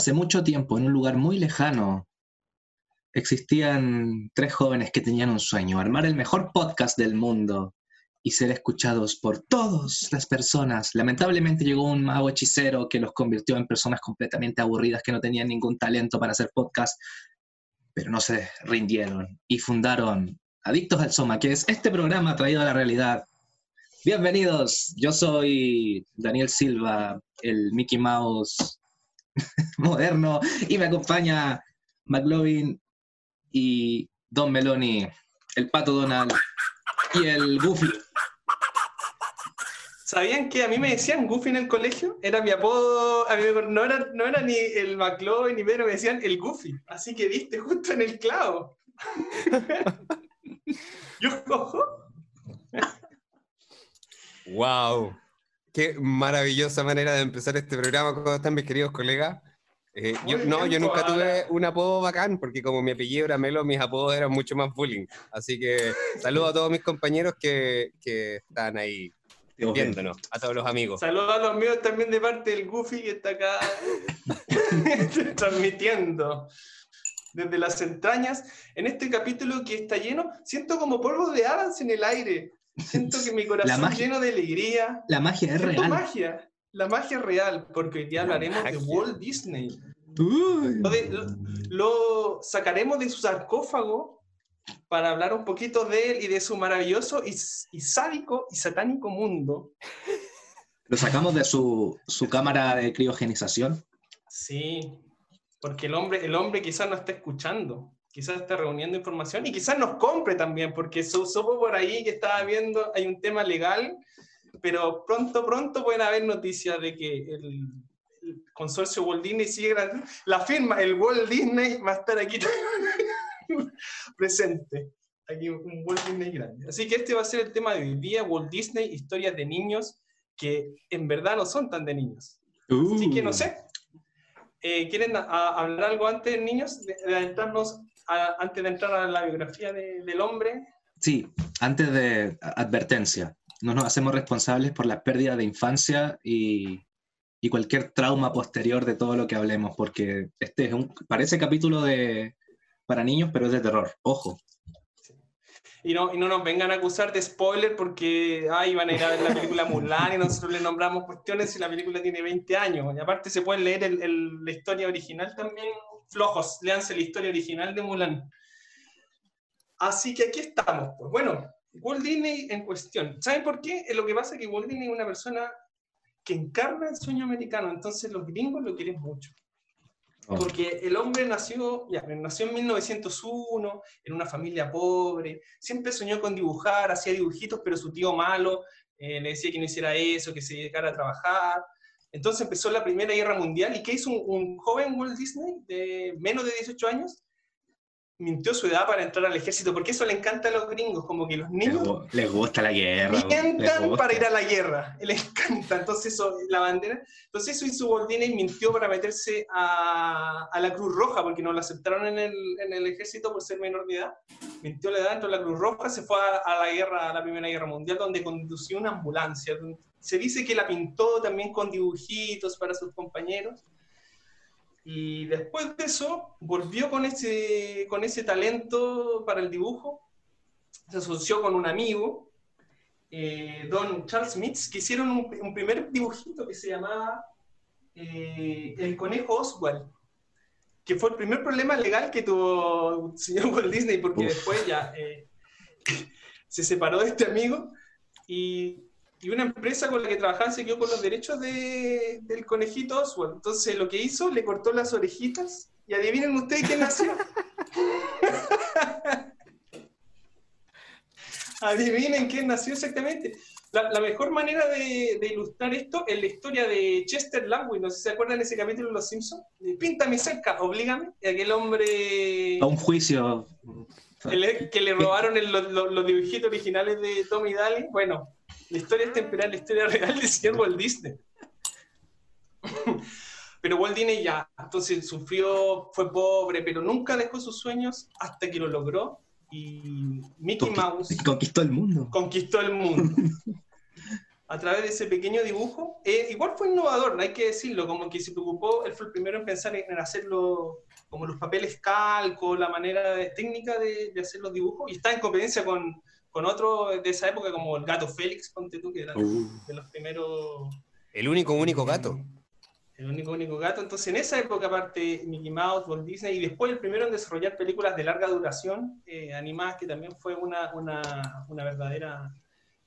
Hace mucho tiempo, en un lugar muy lejano, existían tres jóvenes que tenían un sueño, armar el mejor podcast del mundo y ser escuchados por todas las personas. Lamentablemente llegó un mago hechicero que los convirtió en personas completamente aburridas que no tenían ningún talento para hacer podcast, pero no se rindieron y fundaron Adictos al Soma, que es este programa traído a la realidad. Bienvenidos, yo soy Daniel Silva, el Mickey Mouse moderno, y me acompaña McLovin y Don Meloni, el Pato Donald y el Goofy. ¿Sabían que a mí me decían Goofy en el colegio? Era mi apodo, no, era, no era ni el McLovin ni Pedro, me decían el Goofy. Así que viste justo en el clavo. Yo cojo. ¡Wow! Qué maravillosa manera de empezar este programa. ¿Cómo están mis queridos colegas? Eh, yo, no, yo nunca tuve un apodo bacán, porque como mi apellido era Melo, mis apodos eran mucho más bullying. Así que saludo a todos mis compañeros que, que están ahí viéndonos, a todos los amigos. Saludos a los míos también de parte del Goofy que está acá transmitiendo desde las entrañas en este capítulo que está lleno, siento como polvo de hadas en el aire. Siento que mi corazón está lleno de alegría. La magia es real. magia. La magia es real, porque hoy día hablaremos de Walt Disney. Lo, sacaremos de su sarcófago para hablar un poquito de él y de su maravilloso y, sádico y satánico mundo. Lo sacamos de su, su cámara de criogenización. Sí, porque el hombre, el hombre quizás no está escuchando, quizás está reuniendo información y quizás nos compre también, porque supo por ahí que estaba viendo, hay un tema legal pero pronto, pronto pueden haber noticias de que el, consorcio Walt Disney sigue. La firma, el Walt Disney va a estar aquí presente. Aquí un Walt Disney grande. Así que este va a ser el tema de hoy día, Walt Disney, historias de niños que en verdad no son tan de niños. Así que no sé. Eh, ¿Quieren hablar algo antes, niños? De, antes de entrar a la biografía del hombre. Sí, antes de advertencia no nos hacemos responsables por la pérdida de infancia y, cualquier trauma posterior de todo lo que hablemos, porque este es un, parece capítulo de, para niños, pero es de terror, ojo. Y no, y no nos vengan a acusar de spoiler porque ay, van a ir a ver la película Mulan y nosotros le nombramos cuestiones y la película tiene 20 años. Y aparte se pueden leer la historia original también, flojos, léanse la historia original de Mulan. Así que aquí estamos. Pues bueno, Walt Disney en cuestión. ¿Saben por qué? Lo que pasa es que Walt Disney es una persona que encarna el sueño americano, entonces los gringos lo quieren mucho. Oh. Porque el hombre nació, ya, nació en 1901, en una familia pobre, siempre soñó con dibujar, hacía dibujitos, pero su tío malo eh, le decía que no hiciera eso, que se dedicara a trabajar. Entonces empezó la Primera Guerra Mundial y ¿qué hizo un, un joven Walt Disney de menos de 18 años? mintió su edad para entrar al ejército, porque eso le encanta a los gringos, como que los niños... Les, gusta la guerra. Mientan para ir a la guerra, les encanta, entonces eso, la bandera. Entonces eso hizo Boldini y mintió para meterse a, a, la Cruz Roja, porque no lo aceptaron en el, en el, ejército por ser menor de edad. Mintió la edad dentro de la Cruz Roja, se fue a, a, la guerra, a la Primera Guerra Mundial, donde condució una ambulancia. Se dice que la pintó también con dibujitos para sus compañeros. Y después de eso, volvió con ese, con ese talento para el dibujo, se asoció con un amigo, eh, Don Charles Smith, que hicieron un, primer dibujito que se llamaba eh, El Conejo Oswald, que fue el primer problema legal que tuvo el señor Walt Disney, porque después ya eh, se separó de este amigo. Y y una empresa con la que trabajaba se quedó con los derechos de, del conejito Oswald. Entonces lo que hizo, le cortó las orejitas y adivinen ustedes quién nació. adivinen quién nació exactamente. La, mejor manera de, ilustrar esto es la historia de Chester Langway. No sé si se acuerdan de ese capítulo de Los Simpsons. Píntame cerca, oblígame. Aquel hombre. A un juicio. que le robaron los dibujitos originales de Tommy Daly. Bueno, la historia es temporal, la historia real de Walt Disney. Pero Walt Disney ya, entonces sufrió, fue pobre, pero nunca dejó sus sueños hasta que lo logró. Y Mickey Mouse. Conquistó el mundo. Conquistó el mundo. a través de ese pequeño dibujo. Eh, igual fue innovador, hay que decirlo, como que se preocupó, él fue el primero en pensar en, hacerlo como los papeles calco, la manera técnica de, hacer los dibujos, y está en competencia con, con otro de esa época, como el gato Félix, ponte tú, que era uh. de los primeros... El único, único gato. El único, único gato. Entonces, en esa época, aparte, Mickey Mouse, Walt Disney, y después el primero en desarrollar películas de larga duración, eh, animadas, que también fue una, una, una verdadera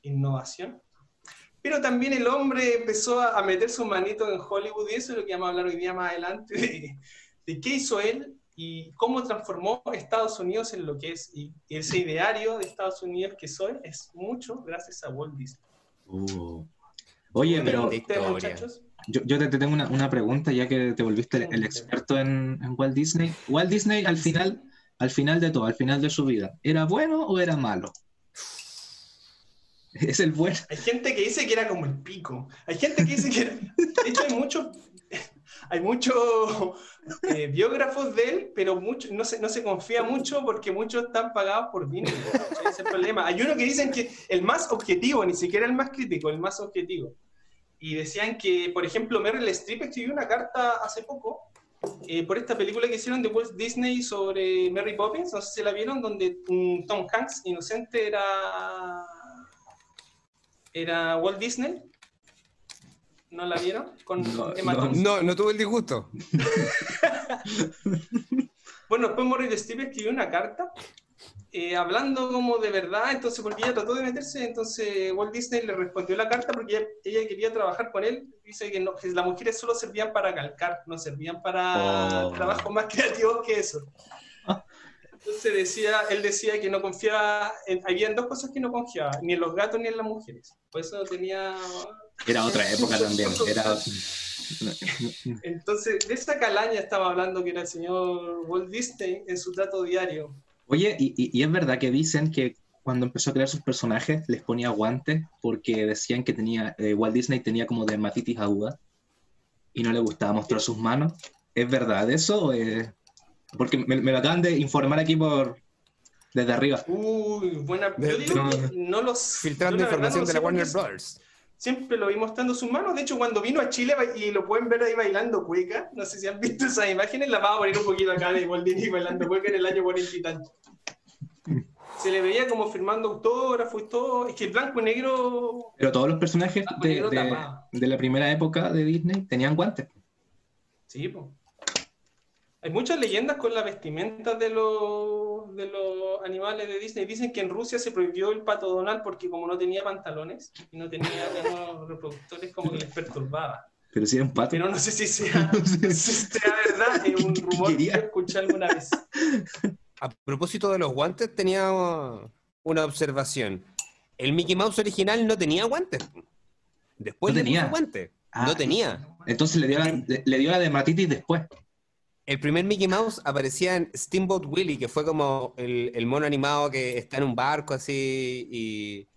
innovación. Pero también el hombre empezó a, meter su manito en Hollywood y eso es lo que vamos a hablar hoy día más adelante, de, qué hizo él y cómo transformó Estados Unidos en lo que es. Y ese ideario de Estados Unidos que soy es mucho gracias a Walt Disney. Uh. Oye, pero yo, yo, te, tengo una, pregunta ya que te volviste el, experto en, en, Walt Disney. Walt Disney al final, al final de todo, al final de su vida, ¿era bueno o era malo? Es el bueno. Hay gente que dice que era como el pico. Hay gente que dice que era... De hecho, hay muchos hay muchos eh, biógrafos de él, pero mucho, no, se, no se confía mucho porque muchos están pagados por Disney. Ese problema. Hay uno que dicen que el más objetivo, ni siquiera el más crítico, el más objetivo. Y decían que, por ejemplo, Meryl Streep escribió una carta hace poco eh, por esta película que hicieron de Walt Disney sobre Mary Poppins, no sé si la vieron, donde Tom Hanks inocente era era Walt Disney. ¿No la vieron? no, no, tuve el disgusto. bueno, después Morris Steve escribió una carta eh, hablando como de verdad, entonces porque ella trató de meterse, entonces Walt Disney le respondió la carta porque ella, quería trabajar con él, dice que, no, que, las mujeres solo servían para calcar, no servían para oh. trabajos más creativos que eso. Entonces decía, él decía que no confiaba, en, habían dos cosas que no confiaba, ni en los gatos ni en las mujeres. Por eso tenía... Era otra época también. Era... Entonces, de esa calaña estaba hablando que era el señor Walt Disney en su trato diario. Oye, y, y, es verdad que dicen que cuando empezó a crear sus personajes les ponía guantes porque decían que tenía eh, Walt Disney tenía como dermatitis aguda y no le gustaba mostrar sus manos. ¿Es verdad eso es, porque me, lo acaban de informar aquí por desde arriba. Uy, buena. Yo digo no, que no los. Filtrando información de la Warner Brothers. Siempre lo vi mostrando sus manos. De hecho, cuando vino a Chile y lo pueden ver ahí bailando cueca, no sé si han visto esas imágenes, la vamos a poner un poquito acá de Walt bailando cueca en el año 40 y tanto. Se le veía como firmando autógrafos y todo. Es que el blanco y negro. Pero todos los personajes de, de, de, la primera época de Disney tenían guantes. Sí, pues. Hay muchas leyendas con la vestimenta de los, de los animales de Disney. Dicen que en Rusia se prohibió el pato Donald porque como no tenía pantalones y no tenía los reproductores como que les perturbaba. Pero si era un pato. Pero no sé si sea, verdad, es un rumor que escuché alguna vez. A propósito de los guantes, tenía una observación. El Mickey Mouse original no tenía guantes. Después no tenía guantes. no ah, tenía. Entonces le dio la, le dio la dermatitis después. El primer Mickey Mouse aparecía en Steamboat Willie, que fue como el, mono animado que está en un barco así y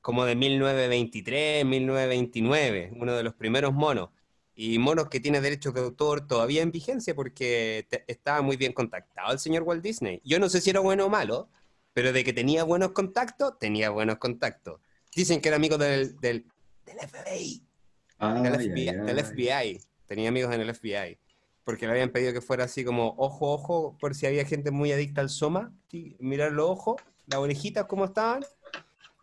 como de 1923, 1929, uno de los primeros monos. Y monos que tiene derechos de autor todavía en vigencia porque estaba muy bien contactado el señor Walt Disney. Yo no sé si era bueno o malo, pero de que tenía buenos contactos, tenía buenos contactos. Dicen que era amigo del, del, FBI. del FBI. Tenía amigos en el FBI porque le habían pedido que fuera así como ojo, ojo, por si había gente muy adicta al soma, mirar los ojos, las orejitas cómo estaban,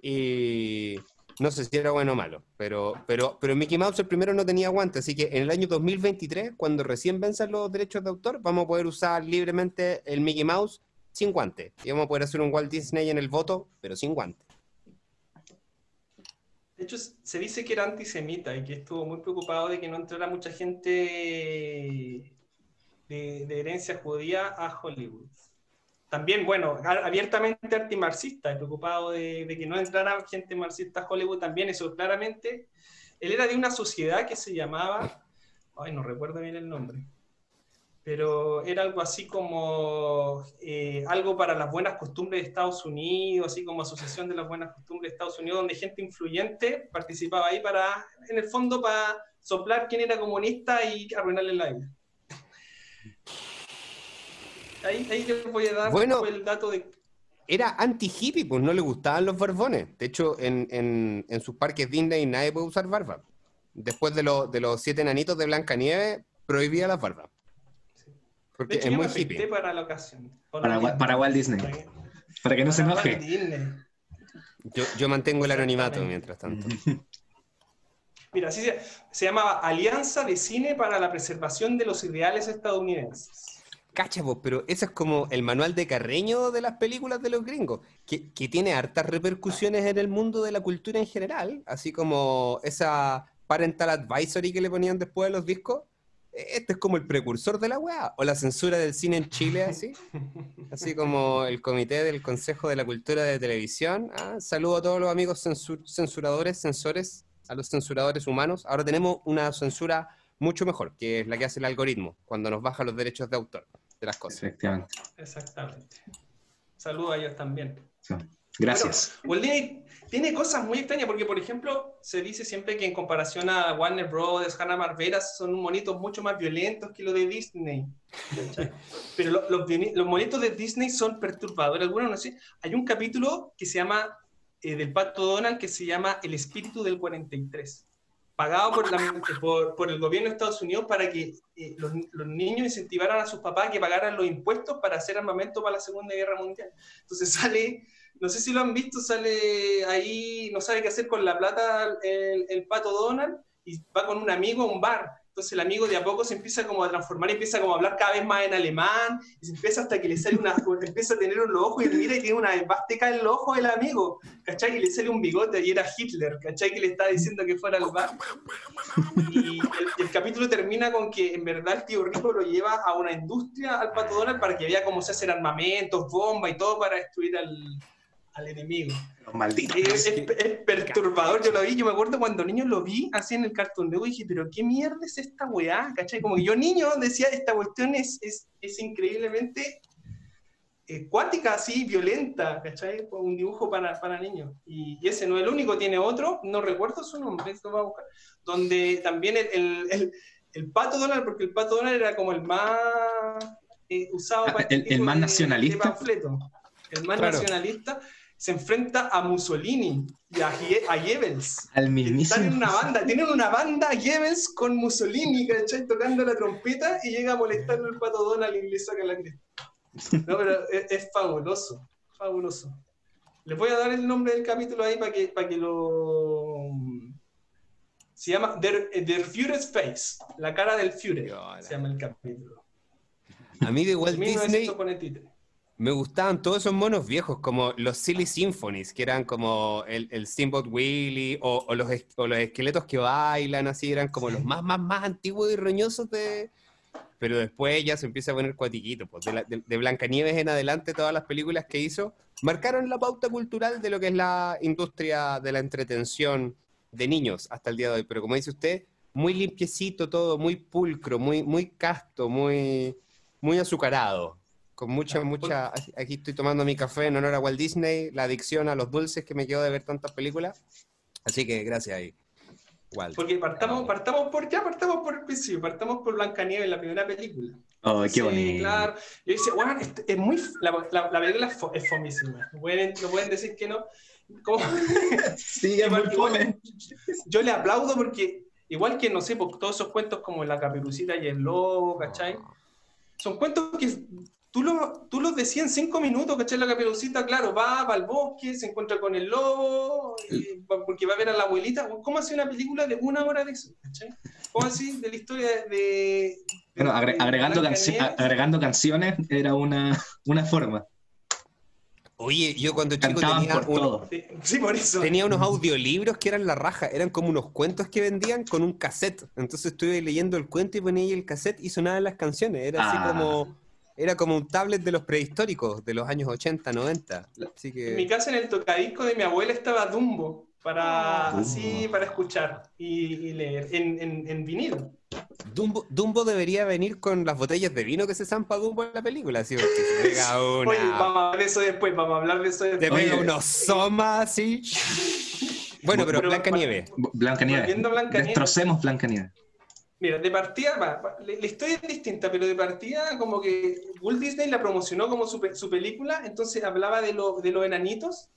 y no sé si era bueno o malo, pero, pero, pero Mickey Mouse el primero no tenía guante, así que en el año 2023, cuando recién venzan los derechos de autor, vamos a poder usar libremente el Mickey Mouse sin guante, y vamos a poder hacer un Walt Disney en el voto, pero sin guante. De hecho, se dice que era antisemita y que estuvo muy preocupado de que no entrara mucha gente de, herencia judía a Hollywood. También, bueno, abiertamente antimarxista, preocupado de, de, que no entrara gente marxista a Hollywood también, eso claramente. Él era de una sociedad que se llamaba, ay, no recuerdo bien el nombre, pero era algo así como eh, algo para las buenas costumbres de Estados Unidos, así como Asociación de las Buenas Costumbres de Estados Unidos, donde gente influyente participaba ahí para, en el fondo, para soplar quién era comunista y arruinarle la vida. Ahí, ahí les voy a dar el dato de era anti-hippie, pues no le gustaban los barbones. De hecho, en, en, sus parques Disney nadie puede usar barba. Después de, de los siete enanitos de Blancanieves, prohibía las barbas. Porque es muy hippie. Para la ocasión. Para, para, Walt Disney. Para que no se enoje. Yo, yo, mantengo el anonimato mientras tanto. Mira, así se, se llamaba Alianza de Cine para la Preservación de los Ideales Estadounidenses. Cacha, pero eso es como el manual de Carreño de las películas de los gringos, que, que, tiene hartas repercusiones en el mundo de la cultura en general, así como esa parental advisory que le ponían después de los discos. Este es como el precursor de la weá, o la censura del cine en Chile, así. Así como el comité del Consejo de la Cultura de Televisión. Ah, saludo a todos los amigos censuradores, censores a los censuradores humanos. Ahora tenemos una censura mucho mejor, que es la que hace el algoritmo, cuando nos baja los derechos de autor de las cosas. Efectivamente. Exactamente. Saludos a ellos también. Gracias. Walt Disney tiene cosas muy extrañas, porque por ejemplo, se dice siempre que en comparación a Warner Bros., Hanna Barbera, son monitos mucho más violentos que los de Disney. Pero los, los, monitos de Disney son perturbadores. Algunos no sé. Hay un capítulo que se llama eh, del Pato Donald que se llama El espíritu del 43, pagado por, la, por, por el gobierno de Estados Unidos para que eh, los, los, niños incentivaran a sus papás que pagaran los impuestos para hacer armamento para la Segunda Guerra Mundial. Entonces sale, no sé si lo han visto, sale ahí, no sabe qué hacer con la plata el, el Pato Donald y va con un amigo a un bar entonces el amigo de a poco se empieza como a transformar, empieza como a hablar cada vez más en alemán, y se empieza hasta que le sale una, empieza a tener un ojo y mira y tiene una vasteca en el ojo del amigo, ¿cachai? Y le sale un bigote y era Hitler, ¿cachai? Que le está diciendo que fuera al bar. Y el, capítulo termina con que en verdad el tío rico lo lleva a una industria al Pato Donald para que vea cómo se hacen armamentos, bombas y todo para destruir al, al enemigo. Maldito. Es, perturbador, yo lo vi, yo me acuerdo cuando niño lo vi así en el cartón de y dije, pero qué mierda es esta weá, ¿cachai? Como que yo niño decía, esta cuestión es, es, es increíblemente cuática, así, violenta, ¿cachai? Un dibujo para, para niños. Y, ese no es el único, tiene otro, no recuerdo su nombre, esto va a buscar, donde también el, el, el, pato Donald, porque el pato Donald era como el más eh, usado ah, para el, este más nacionalista. el más nacionalista se enfrenta a Mussolini y a, a Goebbels. Al mismísimo. Están en una banda, tienen una banda Goebbels con Mussolini, ¿cachai? Tocando la trompeta y llega a molestarle al pato Donald y le saca la cresta. No, pero es, fabuloso, fabuloso. Les voy a dar el nombre del capítulo ahí para que, para que lo... Se llama Der, Der Führer's Face, la cara del Führer, se llama el capítulo. A mí de Walt Disney me gustaban todos esos monos viejos, como los Silly Symphonies, que eran como el, el Steamboat Willie, o, los, los esqueletos que bailan, así, eran como los más, más, más antiguos y roñosos de... Pero después ya se empieza a poner cuatiquito. Pues de, de, Blancanieves en adelante, todas las películas que hizo marcaron la pauta cultural de lo que es la industria de la entretención de niños hasta el día de hoy. Pero como dice usted, muy limpiecito todo, muy pulcro, muy, muy casto, muy, muy azucarado con mucha, mucha. Aquí estoy tomando mi café en honor a Walt Disney, la adicción a los dulces que me quedo de ver tantas películas. Así que gracias ahí. Walt. Porque partamos, partamos por ya, partamos por el principio, partamos por Blancanieves, la primera película. Oh, qué bonito. Claro. Yo dice, bueno, es muy. La, la, la película es fomísima. No pueden, no pueden decir que no. sí, igual, igual, yo le aplaudo porque, igual que, no sé, por todos esos cuentos como La Caperucita y el Lobo, ¿cachai? Son cuentos que Tú lo, tú lo decías en cinco minutos, ¿cachai? La caperucita, claro, va, va al bosque, se encuentra con el lobo, porque va a ver a la abuelita. ¿Cómo hace una película de una hora de eso? ¿cachai? ¿Cómo así? De la historia de... bueno, agregando, agregando canciones era una, una forma. Oye, yo cuando chico tenía, sí, por eso. tenía unos audiolibros que eran la raja, eran como unos cuentos que vendían con un cassette. Entonces estuve leyendo el cuento y ponía ahí el cassette y sonaban las canciones. Era así ah. como era como un tablet de los prehistóricos, de los años 80, 90. Así que... En mi casa, en el tocadisco de mi abuela, estaba Dumbo, para, ah. para escuchar y, leer, en, en, vinilo. Dumbo, Dumbo, debería venir con las botellas de vino que se zampa Dumbo en la película, ¿sí? Porque se pega una... Oye, vamos a hablar de eso después, vamos a hablar de eso después. Te pega unos somas, sí. Bueno, pero, Blanca Nieve. Blanca Nieve. Destrocemos Blanca Nieve. Mira, de partida, la historia es distinta, pero de partida como que Walt Disney la promocionó como su, su película, entonces hablaba de, lo- de los enanitos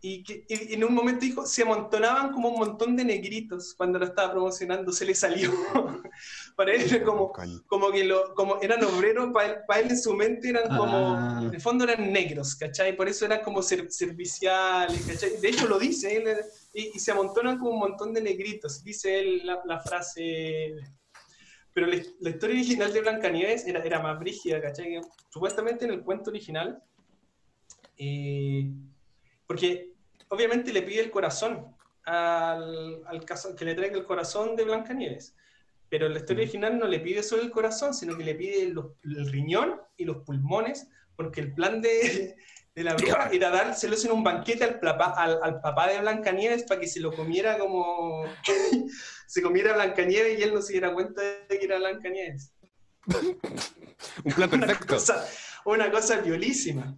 y, que, y en un momento dijo, se amontonaban como un montón de negritos cuando lo estaba promocionando, se le salió. Para él era como, como que lo, como eran obreros, para él, para él en su mente eran como, Ah. en el fondo eran negros, ¿cachai? Por eso eran como ser- serviciales, ¿cachai? De hecho lo dice, él, y, y se amontonan como un montón de negritos, dice él la, la frase... Pero la, la historia original de Blancanieves era, era más brígida, ¿cachai? Supuestamente en el cuento original, eh, porque obviamente le pide el corazón al, al caso, que le traiga el corazón de Blancanieves. Pero en la historia original no le pide solo el corazón, sino que le pide los- el riñón y los pulmones, porque el plan de, de la bruja era dárselos en un banquete al, plapa- al, al papá de Blancanieves para que se lo comiera como... se comiera Blancanieves y él no se diera cuenta de que era Blancanieves. Un plan Una perfecto. cosa, una cosa violísima.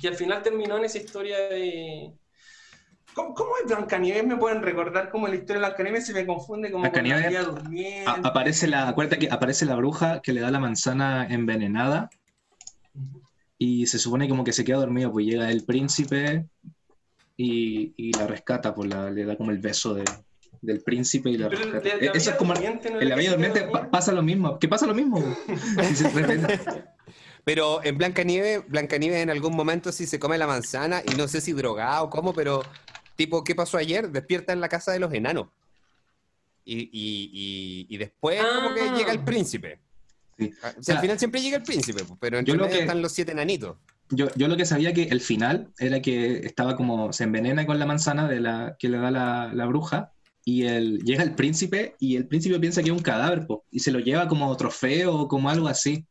Que al final terminó en esa historia de... ¿Cómo, cómo es Blancanieves? ¿Me pueden recordar cómo la historia de Blancanieves se me confunde como con la tía A- aparece la, acuérdate que aparece la bruja que le da la manzana envenenada y se supone como que se queda dormido, pues llega el príncipe y, y la rescata, pues la- le da como el beso de- del príncipe y la Pero rescata. la- la E- Eso es como no en la Bella dormida. pasa lo mismo, que pasa lo mismo. Pero en Blancanieves, Blancanieves en algún momento sí se come la manzana y no sé si drogado o cómo, pero tipo, ¿qué pasó ayer? Despierta en la casa de los enanos. Y, y- y- y después como que Ah. llega el príncipe. Sí. O sea, sea, al final siempre llega el príncipe, pues, pero entre yo lo que- están los siete enanitos. Yo, yo lo que sabía que el final era que estaba como, se envenena con la manzana de la, que le da la, la bruja y el, llega el príncipe y el príncipe piensa que es un cadáver po, y se lo lleva como trofeo o como algo así.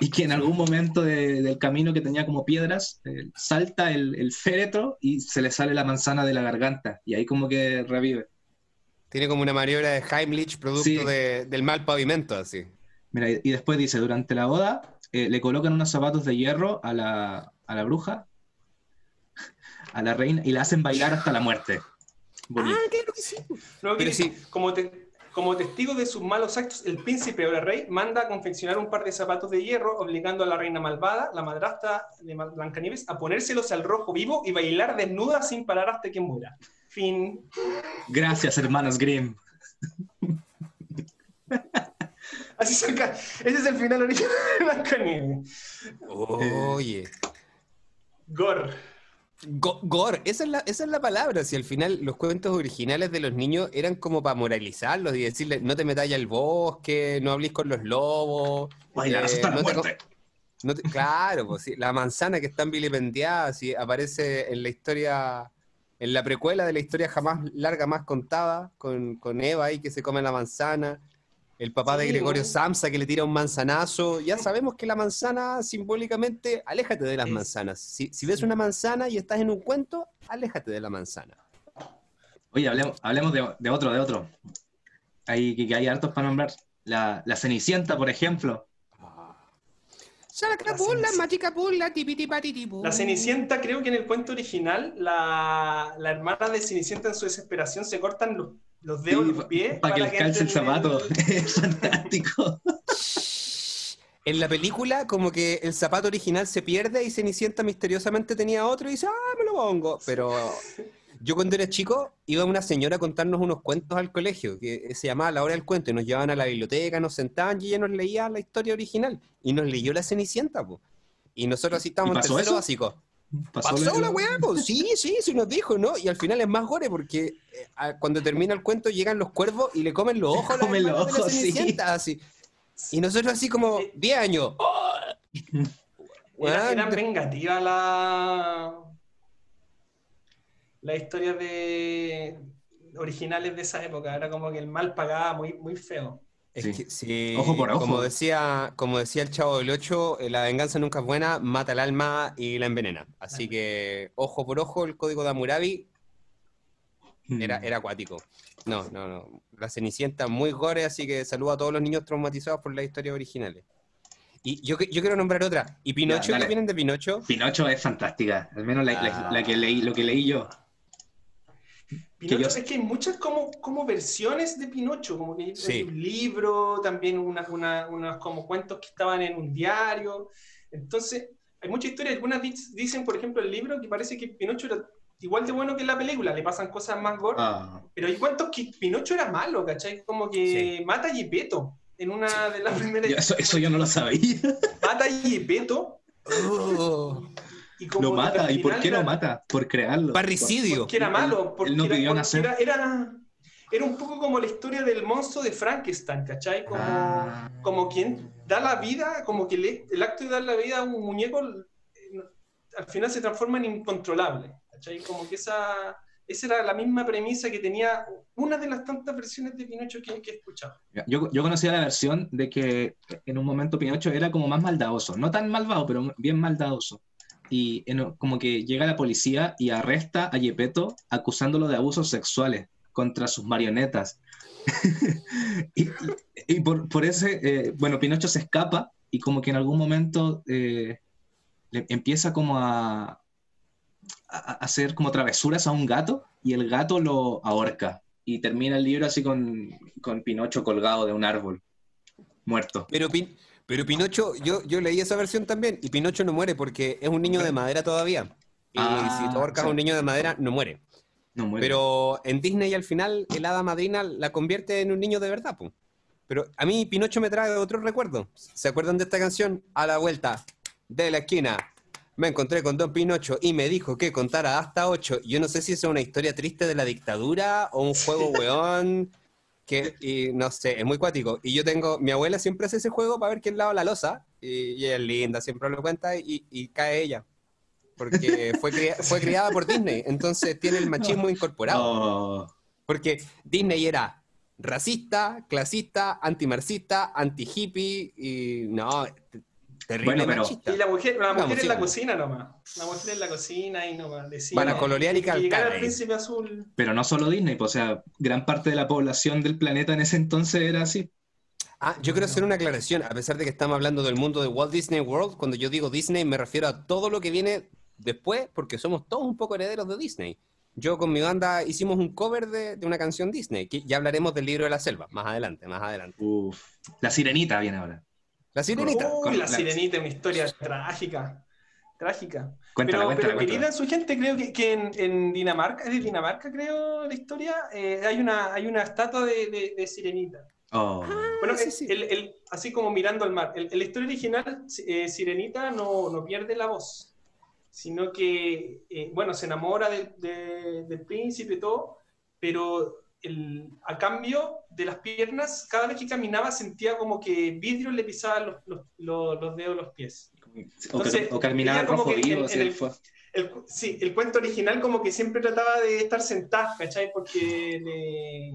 Y que en algún momento de- del camino que tenía como piedras, eh, salta el, el féretro y se le sale la manzana de la garganta y ahí como que revive. Tiene como una maniobra de Heimlich, producto Sí. de- del mal pavimento, así. Mira, y, y después dice, durante la boda eh, le colocan unos zapatos de hierro a la, a la bruja, a la reina, y la hacen bailar hasta la muerte. Bonito. claro que sí. No, que Pero sí. como, te- como testigo de sus malos actos, el príncipe o el rey manda a confeccionar un par de zapatos de hierro, obligando a la reina malvada, la madrastra de Blancanieves, a ponérselos al rojo vivo y bailar desnuda sin parar hasta que muera. Fin. Gracias, hermanos Grimm. Así saca. Ese es el final original de Blancanieves. Oye. Gore. Go- gore, esa es, la, esa es la palabra. Si al final los cuentos originales de los niños eran como para moralizarlos y decirles, no te metáis al bosque, no hables con los lobos. Bailar eh, no te no te- claro, pues sí, la manzana que está en vilipendiada, si aparece en la historia, en la precuela de la historia jamás larga más contada, con, con Eva ahí que se come la manzana, el papá de Gregorio bueno. Samsa que le tira un manzanazo, ya sabemos que la manzana simbólicamente, aléjate de las Es- manzanas. Si, si ves una manzana y estás en un cuento, aléjate de la manzana. Oye, hablemos, hablemos de, de otro, de otro. Hay, que, que hay hartos para nombrar. La, la Cenicienta, por ejemplo. La Cenicienta, creo que en el cuento original, la, la hermana de Cenicienta en su desesperación se cortan los, los dedos, Sí, los pies. para que le calce el zapato. Es fantástico. En la película, como que el zapato original se pierde y Cenicienta misteriosamente tenía otro y dice, ah, me lo pongo. Pero yo cuando era chico, iba una señora a contarnos unos cuentos al colegio, que se llamaba La Hora del Cuento, y nos llevaban a la biblioteca, nos sentaban y ella nos leía la historia original. Y nos leyó la Cenicienta, po. Y nosotros así estábamos ¿Y en tercero eso? básico. Pasó Pasó la- weá, po. Sí, sí, sí nos dijo, ¿no? Y al final es más gore porque eh, a- cuando termina el cuento llegan los cuervos y le comen los ojos a la Comen los hermana de la ojos, sí. Cenicienta, así. Y nosotros así como 10 años. Era, Weón, eran vengativas la, la historia de originales de esa época. Era como que el mal pagaba muy, muy feo. Es Sí. que, sí, Ojo por ojo. Como decía, como decía el chavo del 8, la venganza nunca es buena, mata el alma y la envenena. Así que, ojo por ojo, el código de Hammurabi era, Mm. era acuático. No, no, no. La Cenicienta muy gore, así que saludo a todos los niños traumatizados por las historias originales. Y yo, que- yo quiero nombrar otra. ¿Y Pinocho? dale. ¿Qué vienen de Pinocho? Pinocho es fantástica. Al menos la, la- Ah. la que leí, lo que leí yo. Pinocho, es que hay muchas como, como versiones de Pinocho, como que hay un libro, también unas una, como cuentos que estaban en un diario. Entonces, hay mucha historia. Algunas dicen, por ejemplo, el libro que parece que Pinocho era igual de bueno que en la película, le pasan cosas más gordas. Ah. Pero hay cuentos que Pinocho era malo, ¿cachai? Como que mata a Gepetto en una de las primeras. Eso, yo no lo sabía. Mata a Gepetto. Oh lo mata, ¿y por qué lo mata? Por crearlo. Parricidio. Porque era malo, porque, era, era, era, un poco como la historia del monstruo de Frankenstein, ¿cachai? Como, ah. como quien da la vida, como que el acto de dar la vida a un muñeco eh, al final se transforma en incontrolable, ¿cachai? Como que esa, esa era la misma premisa que tenía una de las tantas versiones de Pinocho que, que he escuchado. Yo, yo conocía la versión de que en un momento Pinocho era como más maldadoso, no tan malvado, pero bien maldadoso y como que llega la policía y arresta a Yepeto acusándolo de abusos sexuales contra sus marionetas. y, por, ese, eh, bueno, Pinocho se escapa y como que en algún momento eh, le empieza como a, a, hacer como travesuras a un gato y el gato lo ahorca y termina el libro así con, con Pinocho colgado de un árbol, muerto. Pero Pin pero Pinocho, yo, yo leí esa versión también, y Pinocho no muere porque es un niño de madera todavía. Y ah, si tú ahorcas a un niño de madera, no muere. no muere. Pero en Disney al final el hada madrina la convierte en un niño de verdad. Pero a mí Pinocho me trae otro recuerdo. ¿Se acuerdan de esta canción? A la vuelta de la esquina me encontré con Don Pinocho y me dijo que contara hasta ocho. Yo no sé si es una historia triste de la dictadura o un juego weón que, y no sé, es muy cuático. Y yo tengo, mi abuela siempre hace ese juego para ver quién lava la losa, y, ella es linda, siempre lo cuenta, y, y cae ella. Porque fue, fue criada por Disney, entonces tiene el machismo incorporado. Porque Disney era racista, clasista, antimarxista, anti-hippie, y no, Terrible bueno, pero... Y la mujer, la mujer en la cocina nomás. La mujer en la cocina y nomás. Decía, Para colorear y calcar. príncipe azul. Pero no solo Disney, pues, o sea, gran parte de la población del planeta en ese entonces era así. Ah, yo quiero hacer una aclaración, a pesar de que estamos hablando del mundo de Walt Disney World, cuando yo digo Disney me refiero a todo lo que viene después, porque somos todos un poco herederos de Disney. Yo con mi banda hicimos un cover de, de una canción Disney, que ya hablaremos del libro de la selva, más adelante, más adelante. Uf, la sirenita viene ahora. La sirenita. la, sirenita, una historia trágica. Trágica. pero, pero querida su gente, creo que, que en, Dinamarca, es de Dinamarca, creo, la historia, eh, hay, una, hay una estatua de, de, sirenita. Oh. bueno, El, así como mirando al mar. En la historia original, eh, Sirenita no, no, pierde la voz, sino que, eh, bueno, se enamora del príncipe y todo, pero a cambio de las piernas, cada vez que caminaba sentía como que vidrio le pisaba los, los, los, dedos de los pies. o, caminaba como que vivo, el, sí, el cuento original como que siempre trataba de estar sentada, ¿cachai? Porque le,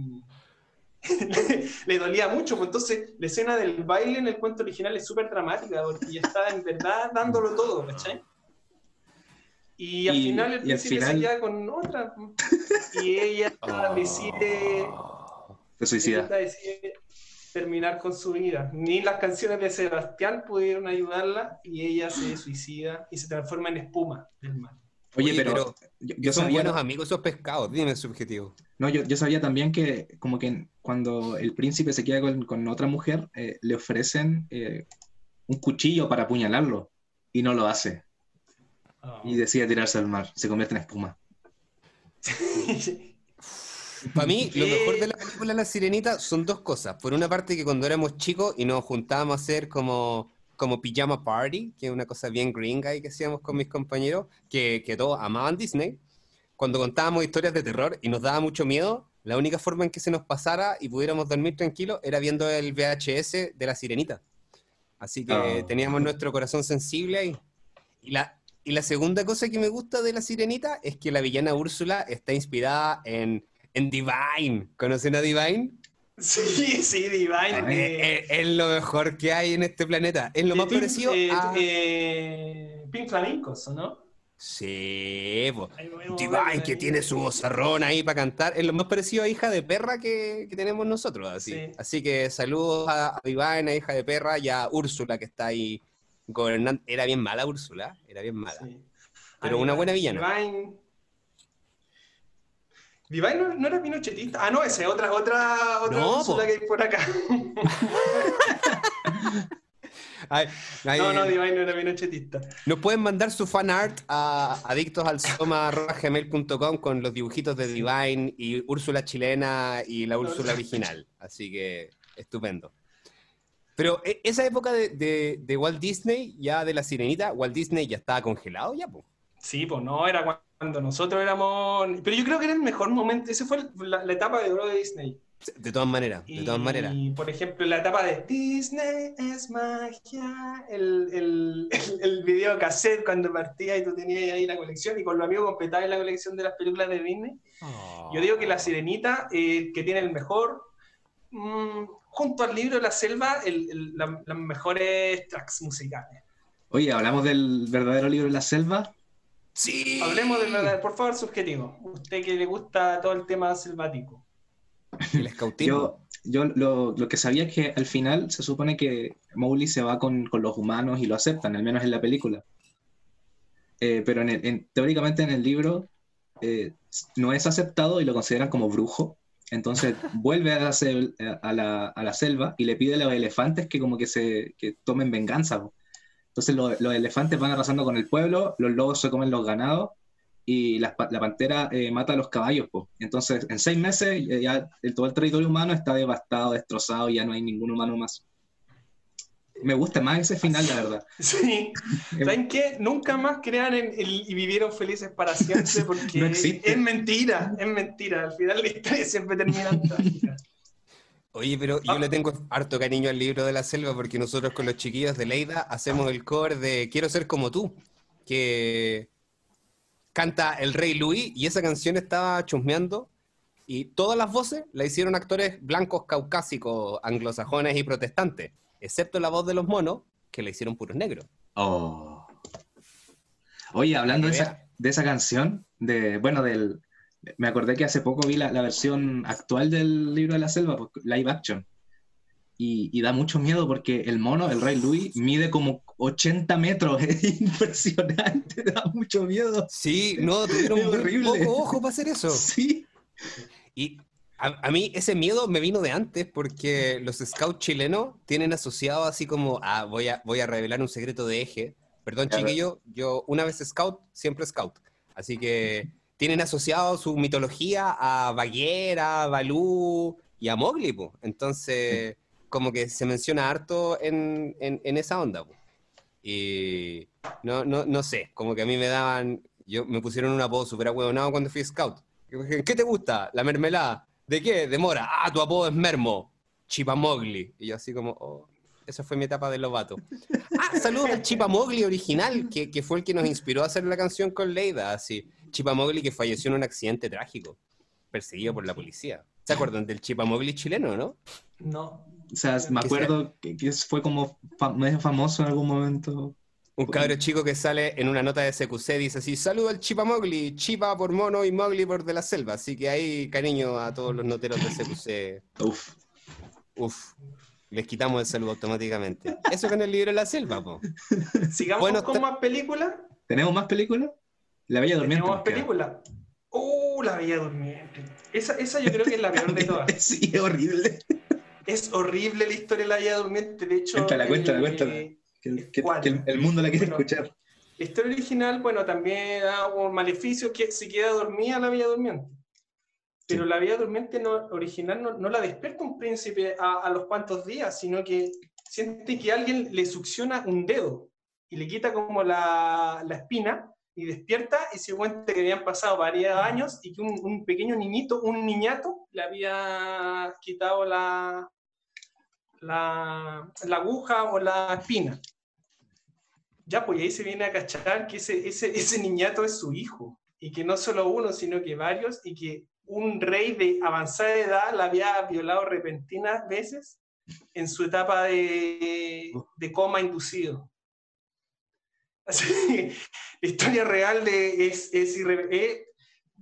le, dolía mucho. Pues entonces, la escena del baile en el cuento original es súper dramática, porque ya está en verdad dándolo todo, ¿cachai? Y al final el príncipe se queda con otra. Y ella oh. decide. Se suicida. Decide terminar con su vida. Ni las canciones de Sebastián pudieron ayudarla y ella se suicida y se transforma en espuma del mar. Oye, pero, yo, son buenos amigos esos pescados, dime su objetivo. No, yo, yo, sabía también que como que cuando el príncipe se queda con, con otra mujer, eh, le ofrecen eh, un cuchillo para apuñalarlo y no lo hace. Y decide tirarse al mar, se convierte en espuma. Para mí, lo mejor de la película La Sirenita son dos cosas. Por una parte, que cuando éramos chicos y nos juntábamos a hacer como, como pijama party, que es una cosa bien gringa y que hacíamos con mis compañeros, que, que todos amaban Disney, cuando contábamos historias de terror y nos daba mucho miedo, la única forma en que se nos pasara y pudiéramos dormir tranquilos era viendo el VHS de La Sirenita. Así que ah. teníamos nuestro corazón sensible ahí. Y la, y la segunda cosa que me gusta de la sirenita es que la villana Úrsula está inspirada en, en Divine. ¿Conocen a Divine? Sí, sí, Divine. Eh, es, lo mejor que hay en este planeta. Es lo más parecido eh, a... Eh, Pink Flamingos, ¿no? Sí, Divine que tiene su vozarrón ahí para cantar. Es lo más parecido a hija de perra que, tenemos nosotros. Así. así que saludos a, Divine, a hija de perra, y a Úrsula que está ahí gobernante. Era bien mala Úrsula, era bien mala. Pero una buena villana. Divine no, no era pinochetista. Ah, no, esa es otra, otra, otra No, po. que hay por acá. Ay, ay, no, no, eh, Divine no era pinochetista. Nos pueden mandar su fan art a adictosalsoma.gmail.com con los dibujitos de Divine y Úrsula chilena y la Úrsula original. Así que estupendo. Pero eh, esa época de, de- de Walt Disney, ya de la sirenita, Walt Disney ya estaba congelado ya, po. Sí, pues no, era cuando nosotros éramos. Pero yo creo que era el mejor momento. Esa fue la, la etapa de oro de Disney. De todas maneras, de todas Y, maneras. por ejemplo, la etapa de Disney es magia, el, el, el, el video cassette cuando partía y tú tenías ahí la colección y con los amigos completabas la colección de las películas de Disney. Yo digo que La Sirenita, eh, que tiene el mejor, mm, junto al libro de la selva, el, el- la- las mejores tracks musicales. Oye, hablamos del verdadero libro de la selva. Sí. Hablemos de verdad, por favor, subjetivo. Usted que le gusta todo el tema selvático. El escautismo. Yo, yo lo, lo que sabía es que al final se supone que Mowgli se va con, con los humanos y lo aceptan, al menos en la película. Eh, pero en el- en- teóricamente en el libro eh, no es aceptado y lo consideran como brujo. Entonces vuelve a la, a la- selva y le pide a los elefantes que como que se tomen venganza. Entonces lo- los elefantes van arrasando con el pueblo, los lobos se comen los ganados y la, pa- la pantera eh, mata a los caballos. Entonces en seis meses ya el- todo el territorio humano está devastado, destrozado, ya no hay ningún humano más. Me gusta más ese final, la verdad. Sí. ¿Saben qué? Nunca más crean en el- y vivieron felices para siempre porque No existe. es mentira, es mentira. Al final la historia siempre termina trágica. Oye, pero yo le tengo harto cariño al libro de la selva porque nosotros con los chiquillos de Leida hacemos el cover de Quiero ser como tú, que canta el Rey Louis y esa canción estaba chusmeando y todas las voces la hicieron actores blancos, caucásicos, anglosajones y protestantes, excepto la voz de los monos que la hicieron puros negros. Oh. Oye, hablando de esa, de esa canción, de, bueno, del, me acordé que hace poco vi la, la versión actual del libro de la selva, pues, live action. Y, y da mucho miedo porque el mono, el rey Louis, mide como 80 metros. Es impresionante, da mucho miedo. Sí, no, tuvieron Es muy horrible. poco ojo para hacer eso. Sí. Y a, a mí ese miedo me vino de antes porque los scouts chilenos tienen asociado así como, ah, voy a, voy a revelar un secreto de eje. Perdón, Claro. chiquillo, yo una vez scout, siempre scout. Así que tienen asociado su mitología a Baguera, a Balú y a Mowgli, po. Entonces, como que se menciona harto en, en, en esa onda, po. Y no, no, no sé, como que a mí me daban, yo me pusieron un apodo súper ahueonado cuando fui scout. ¿Qué te gusta? La mermelada. ¿De qué? De mora. Ah, tu apodo es Mermo. Chipamogli. Y yo así como, oh, esa fue mi etapa de lobato. Ah, saludos al Chipamogli original, que, que fue el que nos inspiró a hacer la canción con Leida. Así. Chipamogli que falleció en un accidente trágico, perseguido por la policía. ¿Se acuerdan del Chipamogli chileno, no? No. O sea, me Que acuerdo que, que fue como famoso en algún momento. Un cabro chico que sale en una nota de CQC dice así, saludo al Chipamogli, Chipa por mono y Mowgli por de la selva. Así que ahí cariño a todos los noteros de CQC. Uf. Uf, les quitamos el saludo automáticamente. Eso con el libro de la selva, po. Sigamos Bueno, con más películas. ¿Tenemos más películas? La Bella Durmiente. Tenemos más películas. ¡Uh, la Bella Durmiente! Esa, esa yo creo que es la peor de todas. sí, es horrible. Es horrible la historia de la Bella Durmiente. De hecho, Cuéntala, cuéntala, eh, cuéntala. Que, que- que el, el mundo la quiere Bueno, escuchar. La historia original, bueno, también da un maleficio que se queda dormida la Bella Durmiente. Pero la Bella Durmiente no, original no, no la despierta un príncipe a, a los cuantos días, sino que siente que alguien le succiona un dedo y le quita como la, la espina y despierta y se cuenta que habían pasado varios años y que un, un pequeño niñito, un niñato, le había quitado la, la, la aguja o la espina. Ya, pues ahí se viene a cachar que ese, ese, ese niñato es su hijo, y que no solo uno, sino que varios, y que un rey de avanzada edad la había violado repentinas veces en su etapa de, de coma inducido. Así la historia real de, es, es eh,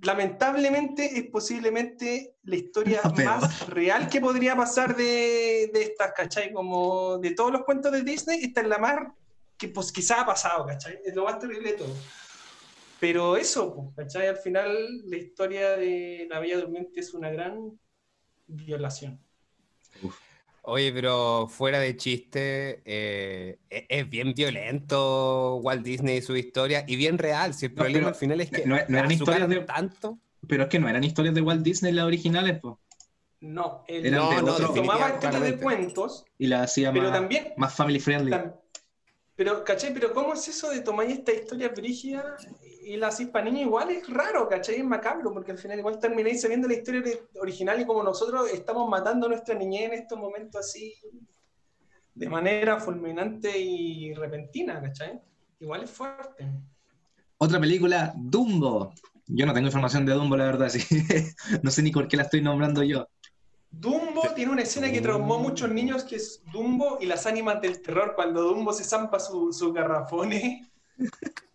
lamentablemente es posiblemente la historia más real que podría pasar de, de estas, ¿cachai? Como de todos los cuentos de Disney, esta es la más que pues quizá ha pasado, ¿cachai? Es lo más terrible de todo. Pero eso, pues, ¿cachai? Al final la historia de la Bella Durmiente es una gran violación. Oye, pero fuera de chiste, eh, e-, es bien violento Walt Disney y su historia, y bien real. Si el No, problema al final es que no- no eran historias de- tanto. Pero es que no eran historias de Walt Disney las originales, pues. No, el, Eran No, de no, tomaba historias de cuentos, Y la hacía pero más, también más family friendly. Tam- Pero, ¿cachai? Pero ¿cómo es eso de tomar esta historia brígida y la hacís para niños? Igual es raro, ¿cachai? Es macabro, porque al final igual termináis sabiendo la historia ori- original y como nosotros estamos matando a nuestra niñez en estos momentos así, de manera fulminante y repentina, ¿cachai? Igual es fuerte. Otra película, Dumbo. Yo no tengo información de Dumbo, la verdad, sí. no sé ni por qué la estoy nombrando yo. Dumbo tiene una escena que traumó a muchos niños, que es Dumbo y las ánimas del terror, cuando Dumbo se zampa su, su garrafones.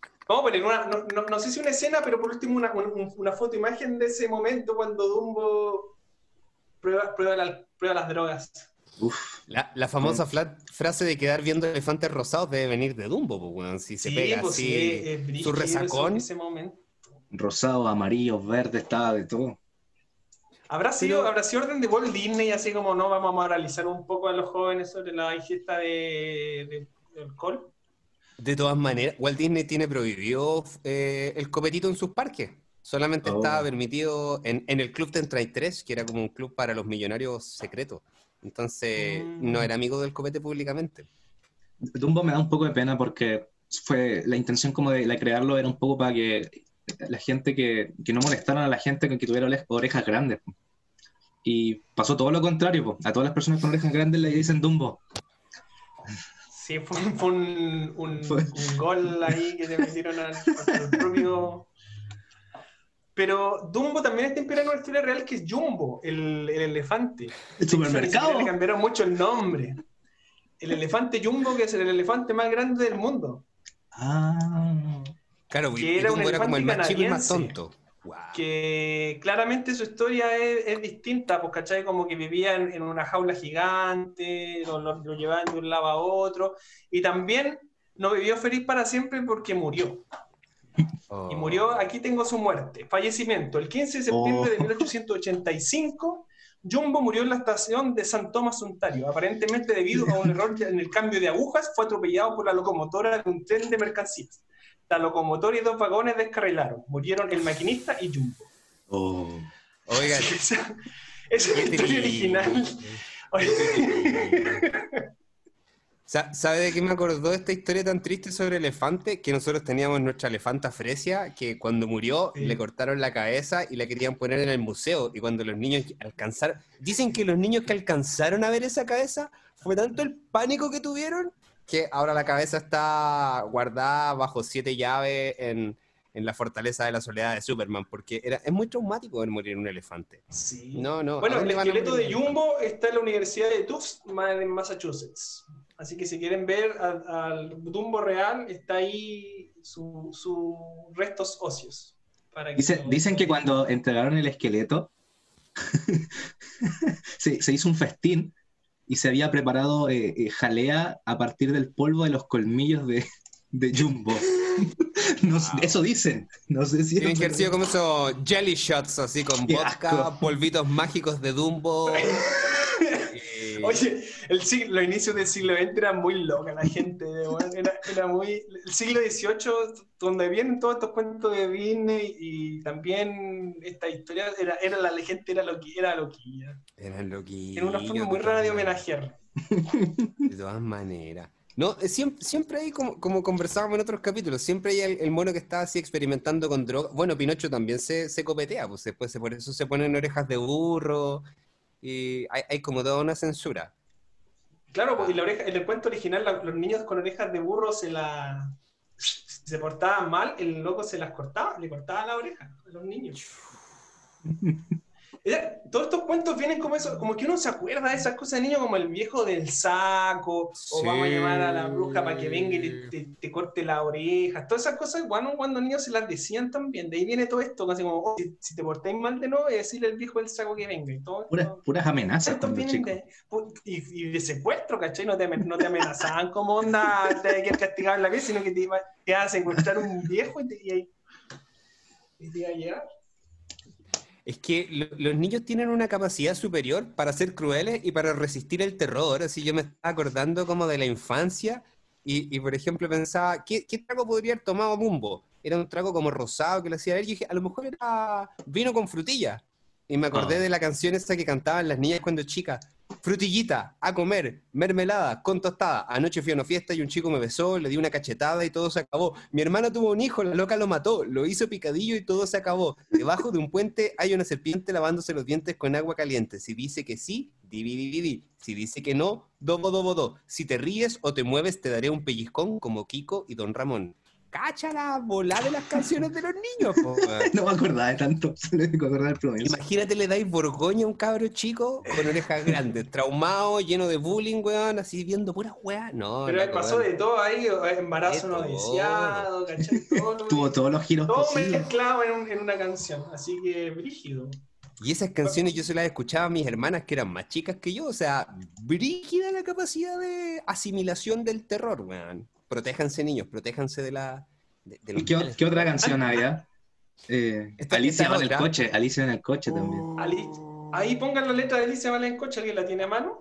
Una, no, no- no sé si una escena, pero por último una, un- una foto imagen de ese momento cuando Dumbo prueba, prueba, la- prueba las drogas. Uf, La, la famosa fla- frase de quedar viendo elefantes rosados debe venir de Dumbo, pues. Si se pega pues así, sí, es su resacón. Ese, ese momento. rosado, amarillo, verde, estaba de todo. ¿Habrá sido, Pero- ¿Habrá sido orden de Walt Disney, así como no vamos a moralizar un poco a los jóvenes sobre la ingesta de, de- de alcohol? De todas maneras, Walt Disney tiene prohibido eh, el copetito en sus parques. Solamente Oh. estaba permitido en, en el Club 33, que era como un club para los millonarios secretos. Entonces, Mm. no era amigo del copete públicamente. Dumbo me da un poco de pena porque fue la intención como de crearlo era un poco para que la gente que, que no molestaran a la gente con que tuviera ore- orejas grandes. Y pasó todo lo contrario, po. a todas las personas con orejas grandes le dicen Dumbo. Sí, fue, un- fue un, un- Fue- un gol ahí que se metieron al, al propio. Pero Dumbo también está inspirado en una historia real que es Jumbo, el, el elefante. El supermercado. Le cambiaron mucho el nombre. El elefante Jumbo, que es el elefante más grande del mundo. Ah, Claro, Que y era un Dumbo era como el más chico y más tonto. Que claramente su historia es, es distinta, pues, ¿cachai? Como que vivía en, una jaula gigante, lo, lo- lo llevaban de un lado a otro. Y también no vivió feliz para siempre porque murió. Oh. Y murió, aquí tengo su muerte, fallecimiento. El 15 de septiembre de Oh. 1885, Jumbo murió en la estación de San Tomás, Ontario. Aparentemente debido a un error en el cambio de agujas, fue atropellado por la locomotora de un tren de mercancías. La locomotora y dos vagones descarrilaron. Murieron el maquinista y Jumbo. oh. Oiga, Esa, esa es la historia original. Sa- ¿Sabe de qué me acordó esta historia tan triste sobre elefante? Que nosotros teníamos nuestra elefanta Fresia, que cuando murió Sí. le cortaron la cabeza y la querían poner en el museo. Y cuando los niños alcanzaron, dicen que los niños que alcanzaron a ver esa cabeza, fue tanto el pánico que tuvieron que ahora la cabeza está guardada bajo siete llaves en, en la fortaleza de la soledad de Superman, porque era, es muy traumático ver morir un elefante. Sí. No, no. ¿a Bueno, el esqueleto de? Jumbo está en la Universidad de Tufts, en Massachusetts. Así que si quieren ver al, Dumbo real, está ahí sus su restos óseos. Para que Dice- lo- dicen que cuando entregaron el esqueleto, se, se hizo un festín y se había preparado eh, eh, jalea a partir del polvo de los colmillos de, de Jumbo. Wow. Eso dicen. No sé si Tienen verdad. como esos jelly shots, así con vodka, polvitos mágicos de Dumbo. Oye, el siglo, los inicios del siglo XX eran muy loca la gente, era, era muy... El siglo XVIII, donde vienen todos estos cuentos de Disney y también esta historia, era, era la gente era, loqui, era loquilla. eran loquillos. En una forma muy rara de homenajear. De todas maneras. No, eh, siempre, siempre hay, como, como conversábamos en otros capítulos, siempre hay el, el mono que está así experimentando con droga. Bueno, Pinocho también se, se copetea, pues después se, por eso se ponen orejas de burro y hay, hay como toda una censura. Claro, pues, y la oreja, en el cuento original, la- los niños con orejas de burro se la... Si se portaban mal, el loco se las cortaba, le cortaba la oreja a los niños. Era- Todos estos cuentos vienen como eso, como que uno se acuerda de esas cosas de niño, como el viejo del saco, o Sí. vamos a llamar a la bruja para que venga y te, te- te corte la oreja. Todas esas cosas, bueno, cuando niños se las decían también. De ahí viene todo esto, así como, oh, si, si te portáis mal de nuevo, es decirle al viejo del saco que venga. Y todo Puras, amenazas de, y, y de secuestro, ¿cachai? No te, no te amenazaban como onda, te que castigar en la vida, sino que te, iba- te a secuestrar un viejo y, te- y ahí Es que los niños tienen una capacidad superior para ser crueles y para resistir el terror. Así yo me estaba acordando como de la infancia y, por ejemplo pensaba, ¿qué, ¿qué, trago podría haber tomado Mumbo? Era un trago como rosado que le hacía a él. Y dije, a lo mejor era vino con frutilla. Y me acordé ah. de la canción esa que cantaban las niñas cuando chicas. Frutillita, a comer, mermelada, con tostada. Anoche fui a una fiesta y un chico me besó, le di una cachetada y todo se acabó. Mi hermano tuvo un hijo, la loca lo mató, lo hizo picadillo y todo se acabó. Debajo de un puente hay una serpiente lavándose los dientes con agua caliente. Si dice que sí, di. Si dice que no, dobo, dobo, do. Si te ríes o te mueves, te daré un pellizcón como Kiko y Don Ramón cacha la bola de las canciones de los niños. no me acordaba de tanto, Imagínate, le dais Borgoña a un cabro chico con orejas grandes, traumado, lleno de bullying, weón, así viendo puras weas. No, Pero pasó de todo ahí, embarazo no deseado, ¿cachai? Tuvo todos los giros Todo mezclado en, en una canción, así que brígido. Y esas canciones yo se las escuchaba a mis hermanas que eran más chicas que yo, o sea, brígida la capacidad de asimilación del terror, weón protéjanse niños, protéjanse de la... ¿Y qué, otra canción había? Eh, Alicia va en el coche, Alicia en el coche también. ahí pongan la letra de Alicia va en el coche, ¿alguien la tiene a mano?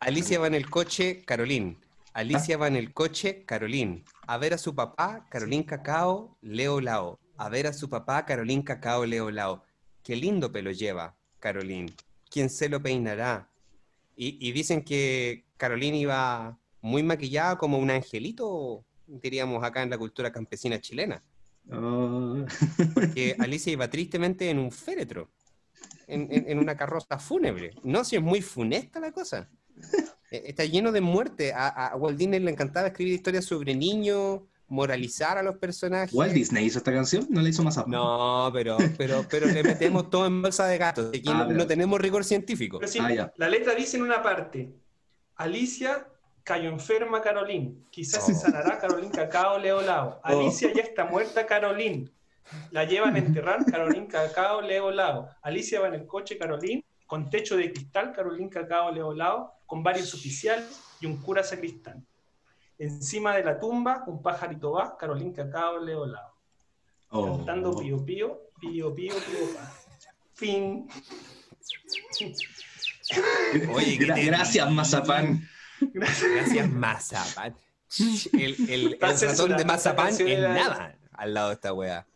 Alicia va en el coche, Carolín. Alicia va en el coche, Carolín. A ver a su papá, Carolín Cacao, Leo Lao. A ver a su papá, Carolín Cacao, Leo Lao. Qué lindo pelo lleva, Carolín. ¿Quién se lo peinará? Y, y dicen que Carolín iba muy maquillada como un angelito, diríamos acá en la cultura campesina chilena. Oh. Porque Alicia iba tristemente en un féretro, en, una carroza fúnebre. No, si es muy funesta la cosa. E, está lleno de muerte. A, Walt Disney le encantaba escribir historias sobre niños, moralizar a los personajes. ¿Walt Disney hizo esta canción? ¿No la hizo más abajo? No, pero, pero, pero le metemos todo en bolsa de gato. Aquí ah, no, tenemos rigor científico. Ah, la letra dice en una parte, Alicia Cayó enferma Carolín. Quizás se sanará Carolín Cacao Leo Lao. Alicia ya está muerta Carolín. La llevan a enterrar Carolín Cacao Leo Lao. Alicia va en el coche Carolín con techo de cristal Carolín Cacao Leo Lao con varios oficiales y un cura sacristán. Encima de la tumba un pajarito va Carolín Cacao Leo Lao. Oh. Cantando pío pío, pío pío, pío pa. Fin. Oye, gracias, Mazapán. Gracias, Mazapán. El, el, ratón de Mazapán es nada al lado de esta weá.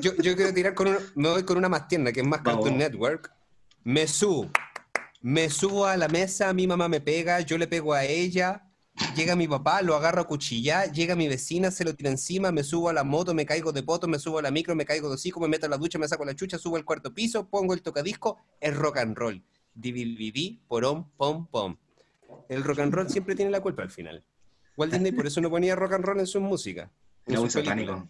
Yo, yo quiero tirar con una, me voy con una más tierna, que es más Cartoon Network. Me subo. Me subo a la mesa, mi mamá me pega, yo le pego a ella. Llega mi papá, lo agarro a cuchillar, llega mi vecina, se lo tira encima, me subo a la moto, me caigo de poto, me subo a la micro, me caigo de hocico, me meto a la ducha, me saco la chucha, subo al cuarto piso, pongo el tocadisco, es rock and roll. Dividiví, porón, pom, pom el rock and roll siempre tiene la culpa al final. Walt Disney por eso no ponía rock and roll en sus músicas. Era muy satánico.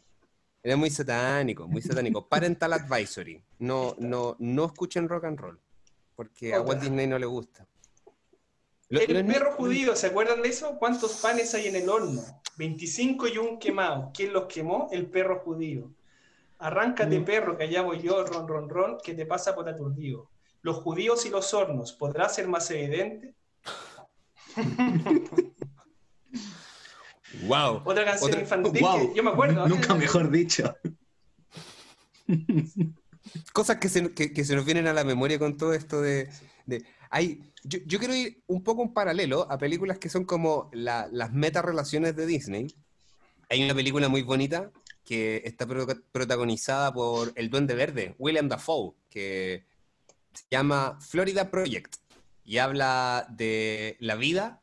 Era muy satánico, muy satánico. Parental advisory. No, no, no escuchen rock and roll. Porque a Walt Disney no le gusta. el perro judío, ¿se acuerdan de eso? ¿Cuántos panes hay en el horno? 25 y un quemado. ¿Quién los quemó? El perro judío. Arráncate, mm. perro, que allá voy yo, ron, ron, ron, que te pasa por aturdido. Los judíos y los hornos, ¿podrá ser más evidente? Wow. Otra canción infantil yo me acuerdo. Nunca mejor dicho. Cosas que se, nos vienen a la memoria con todo esto de... hay, yo, quiero ir un poco en paralelo a películas que son como las meta relaciones de Disney. Hay una película muy bonita que está protagonizada por el Duende Verde, William Dafoe, que se llama Florida Project y habla de la vida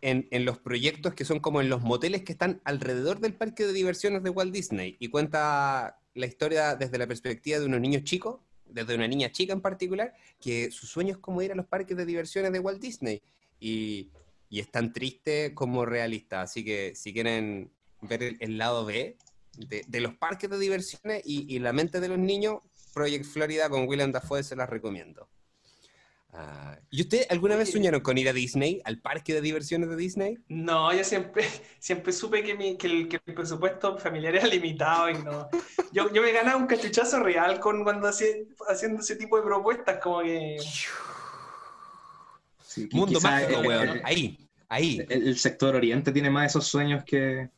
en, los proyectos que son como en los moteles que están alrededor del parque de diversiones de Walt Disney y cuenta la historia desde la perspectiva de unos niños chicos, desde una niña chica en particular, que su sueño es como ir a los parques de diversiones de Walt Disney y, es tan triste como realista. Así que si quieren ver el, lado B de, los parques de diversiones y, y la mente de los niños, Project Florida con William Dafoe se las recomiendo. Ah, ¿Y usted alguna vez soñaron con ir a Disney, al parque de diversiones de Disney? No, yo siempre, siempre supe que, el, presupuesto familiar era limitado y no. Yo, yo me ganaba un cachuchazo real con cuando hacía, haciendo ese tipo de propuestas, como que. Mundo mágico, weón. ahí, ahí. El, sector oriente tiene más esos sueños que.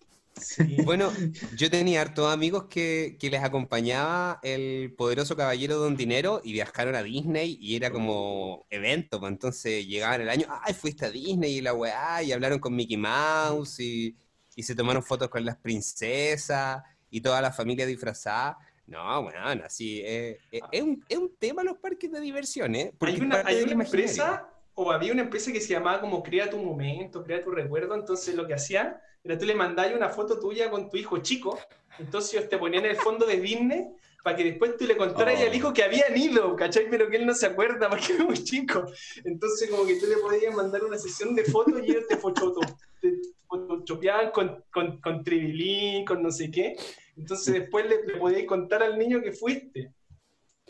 Bueno, yo tenía hartos amigos que, que, les acompañaba el poderoso caballero Don Dinero y viajaron a Disney y era como evento, pues entonces llegaban el año, ay, fuiste a Disney y la weá, y hablaron con Mickey Mouse y, y se tomaron fotos con las princesas y toda la familia disfrazada. No, bueno, así, eh, eh, es, un, es, un, tema los parques de diversión, ¿eh? hay una, hay una empresa, o había una empresa que se llamaba como Crea tu momento, Crea tu recuerdo, entonces lo que hacían era tú le mandabas una foto tuya con tu hijo chico, entonces ellos te ponían el fondo de Disney para que después tú le contaras al hijo que habían ido, ¿cachai? Pero que él no se acuerda porque era muy chico. Entonces como que tú le podías mandar una sesión de fotos y ellos te photoshopeaban con, con, con tribilín, con no sé qué, entonces después le, le podías contar al niño que fuiste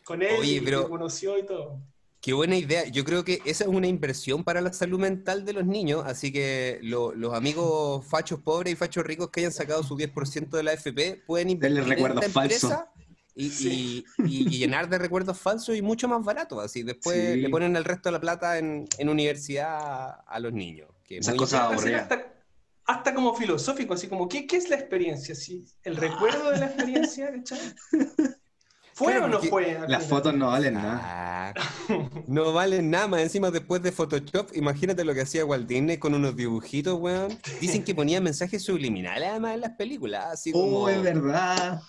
con él y te conoció y todo. Qué buena idea. Yo creo que esa es una inversión para la salud mental de los niños, así que los amigos fachos pobres y fachos ricos que hayan sacado su 10% de la FP pueden invertir en esta empresa y, llenar de recuerdos falsos y mucho más barato. Así después le ponen el resto de la plata en, universidad a, los niños. Que Esa cosa hasta, hasta, como filosófico, así como, ¿qué, qué es la experiencia? ¿Sí? ¿El recuerdo de la experiencia? ¿Fue o no fue? Las fotos no valen nada. no valen nada más. Encima, después de Photoshop, imagínate lo que hacía Walt Disney con unos dibujitos, weón. Dicen que ponía mensajes subliminales además en las películas. Así como... Oh, es verdad.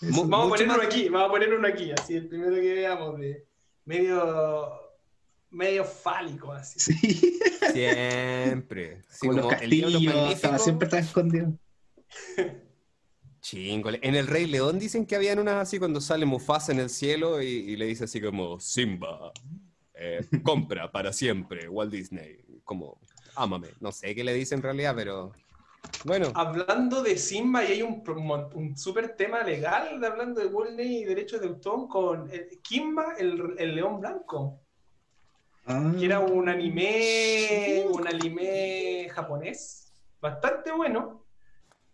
vamos a poner uno aquí, vamos a poner uno aquí, así el primero que veamos de medio medio fálico así. Sí. Siempre. como, los castillos, siempre está escondido. Chingole. En el Rey León dicen que habían unas así cuando sale Mufasa en el cielo y, le dice así como, Simba, eh, compra para siempre, Walt Disney. Como, ámame. No sé qué le dice en realidad, pero bueno. Hablando de Simba, y hay un, un súper tema legal de hablando de Walt Disney y derechos de autor con Kimba, el, el, león blanco. Ah. Que era un anime, un anime japonés, bastante bueno,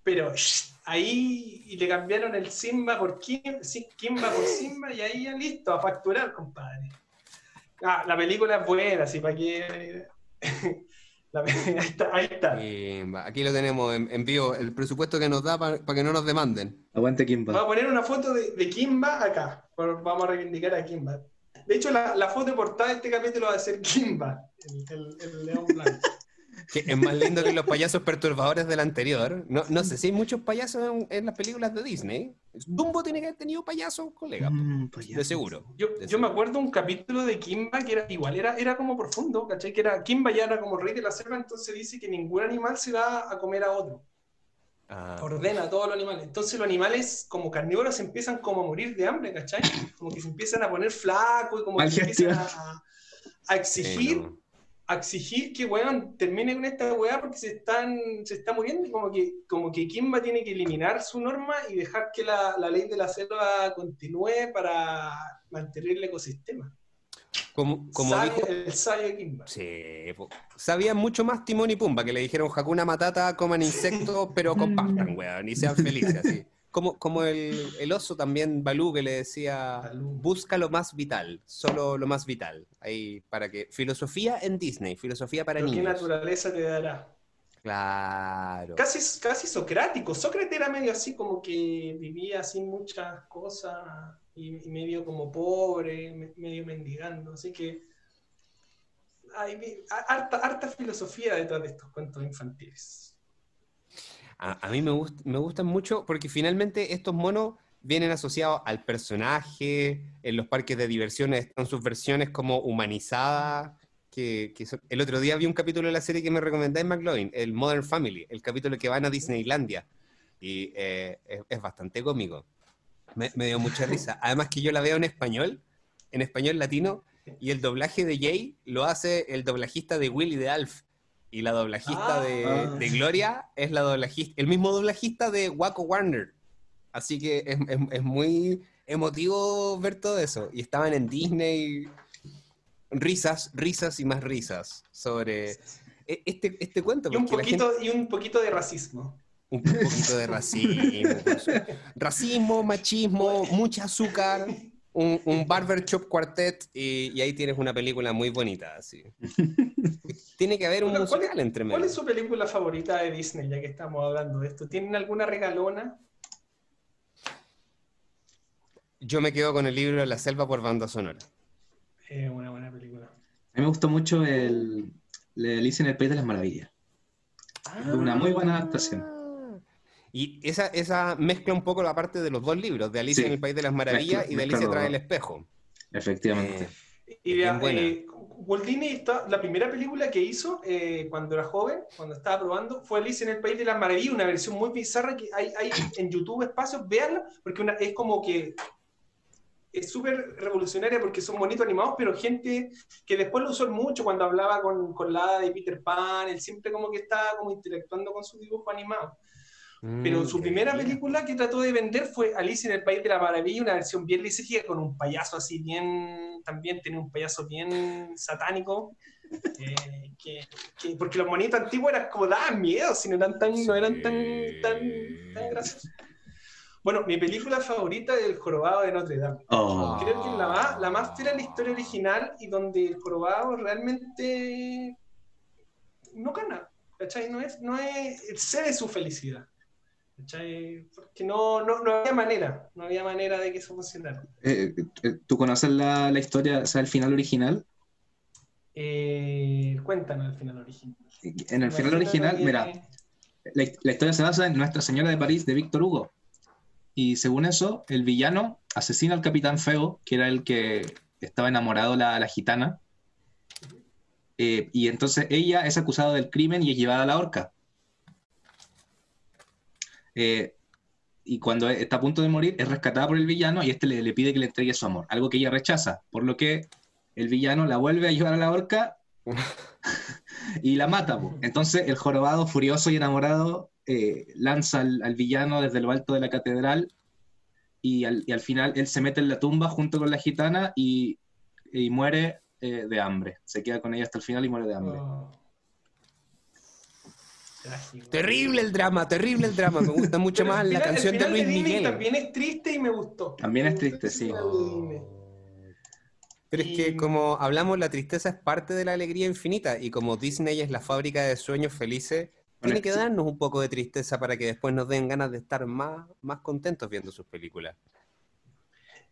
pero ahí y le cambiaron el Simba por Kim, Kimba por Simba y ahí ya listo, a facturar, compadre. Ah, la película es buena, así para que... ahí está. aquí lo tenemos en, vivo, el presupuesto que nos da para que no nos demanden. Aguante Kimba. Vamos a poner una foto de, Kimba acá, vamos a reivindicar a Kimba. De hecho, la, foto de portada de este capítulo va a ser Kimba, el, el león blanco. Que es más lindo que los payasos perturbadores del anterior. No, no sé si hay muchos payasos en, las películas de Disney. Dumbo tiene que haber tenido payasos, colega, mm, de seguro. Yo, yo me acuerdo un capítulo de Kimba que era igual, era, era como profundo, ¿cachai? Que era, Kimba ya era como rey de la selva, entonces dice que ningún animal se va a comer a otro. Ah. Ordena a todos los animales. Entonces los animales como carnívoros empiezan como a morir de hambre, ¿cachai? Como que se empiezan a poner flacos y como que se empiezan a, a exigir a exigir que, weón, termine con esta weá porque se, están, se está muriendo y como que, como que Kimba tiene que eliminar su norma y dejar que la, la ley de la selva continúe para mantener el ecosistema. Como, como dijo, el sabio Kimba. Sí, sabían mucho más Timón y Pumba, que le dijeron Hakuna Matata, coman insectos, pero compartan, weón, y sean felices, así. Como, como el, el, oso también, Balú, que le decía, busca lo más vital, solo lo más vital. Ahí, para que, filosofía en Disney, filosofía para niños. ¿Qué naturaleza te dará? Claro. Casi, casi socrático. Sócrates era medio así como que vivía sin muchas cosas y, medio como pobre, medio mendigando. Así que hay harta, harta filosofía detrás de estos cuentos infantiles. A, mí me, me gustan mucho porque finalmente estos monos vienen asociados al personaje, en los parques de diversiones están sus versiones como humanizadas, que, el otro día vi un capítulo de la serie que me recomendáis, McLovin, el Modern Family, el capítulo que van a Disneylandia, y eh, es, bastante cómico. Me, me, dio mucha risa. Además que yo la veo en español, en español latino, y el doblaje de Jay lo hace el doblajista de Willy de Alf. Y la doblajista de, ah. de, Gloria es la doblajista, el mismo doblajista de Waco Warner. Así que es, es, muy emotivo ver todo eso. Y estaban en Disney risas, risas y más risas sobre e, este, este cuento. Y un, poquito, y un poquito de racismo. Un poquito de racismo. racismo, machismo, mucha azúcar. Un, un Barber Shop Quartet y, y ahí tienes una película muy bonita, así. Tiene que haber un Puta, ¿cuál es- musical entre medio. ¿Cuál es su película favorita de Disney, ya que estamos hablando de esto? ¿Tienen alguna regalona? Yo me quedo con el libro La selva por banda sonora. Eh, una buena película. A mí me gustó mucho el, el Alicia en el País de las Maravillas. Una muy buena adaptación. Y esa, esa mezcla un poco la parte de los dos libros, de Alicia Sí. en el País de las Maravillas Mezcla- y de Alicia trae el espejo. Efectivamente. Y Bien la, buena. eh, Walt Disney, está- la primera película que hizo eh, cuando era joven, cuando estaba probando, fue Alicia en el País de las Maravillas, una versión muy bizarra que hay, hay en YouTube espacios, véanla, porque una, es como que es súper revolucionaria porque son bonitos animados, pero gente que después lo usó mucho cuando hablaba con, con la de Peter Pan, él siempre como que estaba como interactuando con su dibujo animado. Pero Mm, su primera bien. película que trató de vender fue Alicia en el País de la Maravilla, una versión bien lisérgica con un payaso así bien, también tenía un payaso bien satánico, eh, que, que- porque los monitos antiguos eran como daban miedo, si no eran tan, no eran tan, tan, tan graciosos. Bueno, mi película favorita es El Jorobado de Notre Dame. Oh. Creo que la más, la más fiel a la historia original y donde el jorobado realmente no gana, ¿cachai? No es, no es, cede su felicidad, ¿cachai? Porque no, no, no había manera, no había manera de que eso funcionara. Eh, eh, ¿Tú conoces la, la historia, o sea, el final original? Eh, cuéntanos el final original. En el final original, mira, la, la historia se basa en Nuestra Señora de París de Víctor Hugo. Y según eso, el villano asesina al capitán Feo, que era el que estaba enamorado de la, la gitana. Eh, y entonces ella es acusada del crimen y es llevada a la horca. Eh, y cuando está a punto de morir, es rescatada por el villano y este le, le pide que le entregue su amor, algo que ella rechaza, por lo que el villano la vuelve a llevar a la horca y la mata. po. Entonces el jorobado, furioso y enamorado, eh, lanza al, al villano desde lo alto de la catedral y al, y al final él se mete en la tumba junto con la gitana y, y muere eh, de hambre. Se queda con ella hasta el final y muere de hambre. Oh. Trágico. Terrible el drama, terrible el drama. Me gusta mucho más la canción de Luis Disney Miguel. También es triste y me gustó. También es triste, sí. de. Pero es que como hablamos, la tristeza es parte de la alegría infinita y como Disney es la fábrica de sueños felices, Bueno, tiene que darnos un poco de tristeza para que después nos den ganas de estar más, más contentos viendo sus películas.